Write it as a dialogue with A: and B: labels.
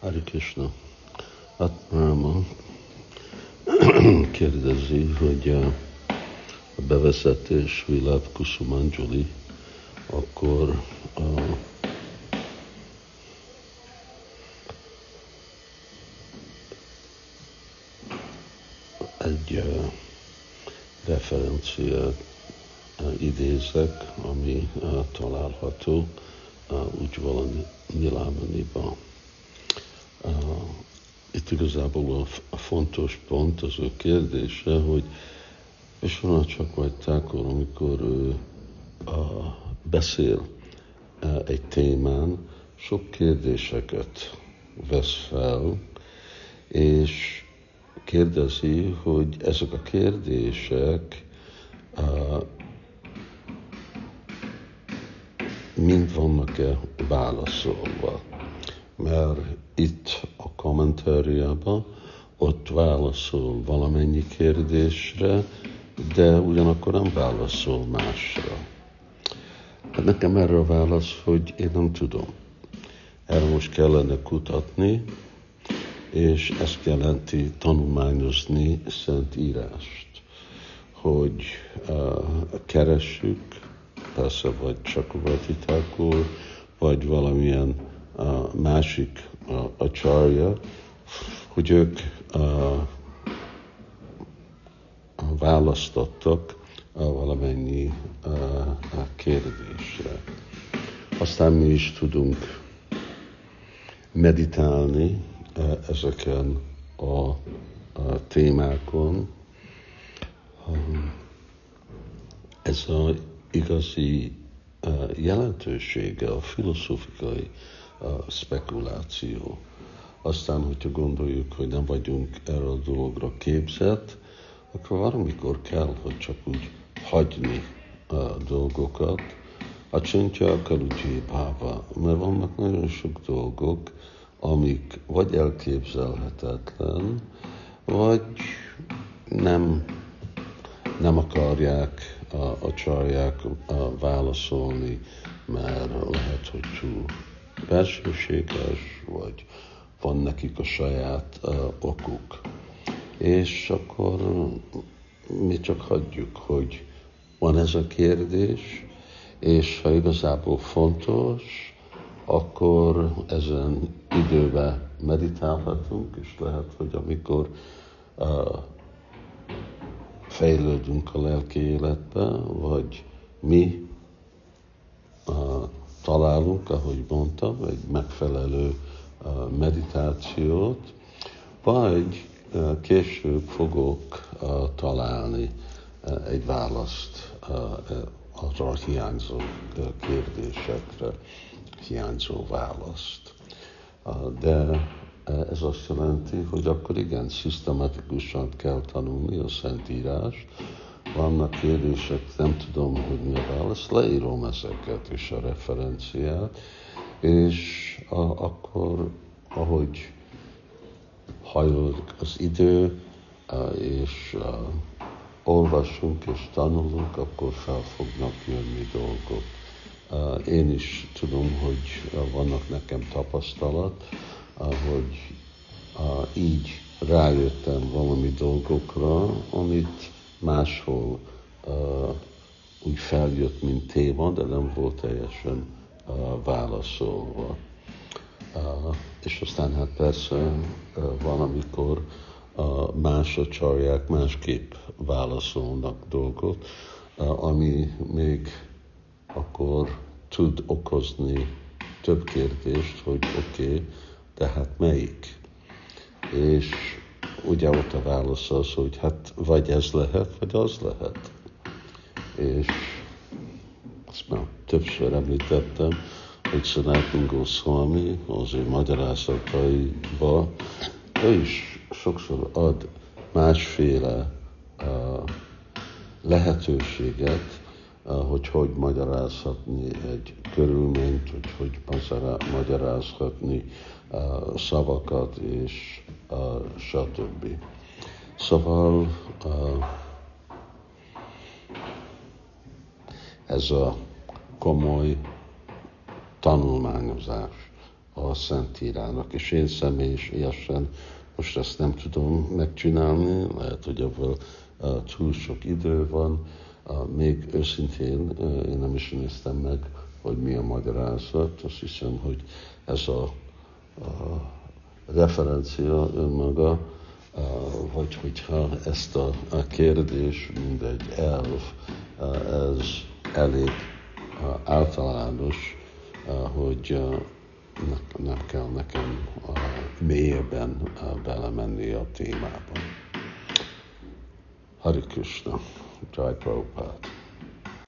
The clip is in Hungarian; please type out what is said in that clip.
A: Hari Krishna. Atmama kérdezi, hogy a bevezetés Vilav Kusumanjuli, akkor a egy uh, referencia uh, idézek, ami uh, található úgy valami Nilámaniban. Itt igazából a, a fontos pont az ő kérdése, hogy és van csak vagy tákor, amikor ő uh, beszél uh, egy témán, sok kérdéseket vesz fel, és kérdezi, hogy ezek a kérdések uh, mind vannak-e válaszolva. Mert itt a kommentáriában ott válaszol valamennyi kérdésre, de ugyanakkor nem válaszol másra. Hát nekem erre a válasz, hogy én nem tudom. Erre most kellene kutatni, és ezt jelenti tanulmányozni Szent Írást, hogy uh, keressük, persze vagy csak Vatitákor, vagy valamilyen uh, másik uh, a csarja, hogy ők uh, választottak uh, valamennyi uh, kérdésre. Aztán mi is tudunk meditálni, ezeken a, a témákon. Ez a igazi jelentősége a filozófikai spekuláció. Aztán, hogyha gondoljuk, hogy nem vagyunk erre a dologra képzett, akkor valamikor kell, hogy csak úgy hagyni a dolgokat, a csöntje a mert vannak nagyon sok dolgok, amik vagy elképzelhetetlen, vagy nem, nem akarják a, a csarják a válaszolni, mert lehet, hogy túl belsőséges, vagy van nekik a saját uh, okuk. És akkor mi csak hagyjuk, hogy van ez a kérdés, és ha igazából fontos, akkor ezen időben meditálhatunk, és lehet, hogy amikor uh, fejlődünk a lelki életbe, vagy mi találunk, ahogy mondtam, egy megfelelő uh, meditációt, vagy uh, később fogok uh, találni egy választ arra hiányzó uh, kérdésekre hiányzó választ. De ez azt jelenti, hogy akkor igen, szisztematikusan kell tanulni a Szentírás. Vannak kérdések, nem tudom, hogy mi a válasz, leírom ezeket és a referenciát, és a, akkor, ahogy hajlódik az idő, és olvasunk és tanulunk, akkor fel fognak jönni dolgok. Én is tudom, hogy vannak nekem tapasztalat, hogy így rájöttem valami dolgokra, amit máshol úgy feljött, mint téma, de nem volt teljesen válaszolva. És aztán hát persze van, amikor más a csarják másképp válaszolnak dolgot, ami még akkor tud okozni több kérdést, hogy oké, okay, de hát melyik? És ugye ott a válasz az, hogy hát vagy ez lehet, vagy az lehet. És azt már többször említettem, hogy Szanátunk Goswami az ő magyarázataiba, ő is sokszor ad másféle uh, lehetőséget, hogy hogy magyarázhatni egy körülményt, hogy hogy magyarázhatni szavakat és stb. Szóval ez a komoly tanulmányozás a Szentírának. És én személyesen most ezt nem tudom megcsinálni, lehet, hogy ebből túl sok idő van, még őszintén én nem is néztem meg, hogy mi a magyarázat. Azt hiszem, hogy ez a, a referencia önmaga, vagy hogyha ezt a, a kérdés, mint egy elv, ez elég általános, hogy nem kell nekem mélyebben belemenni a témában. Hari Krishna, Jai Prabhupada.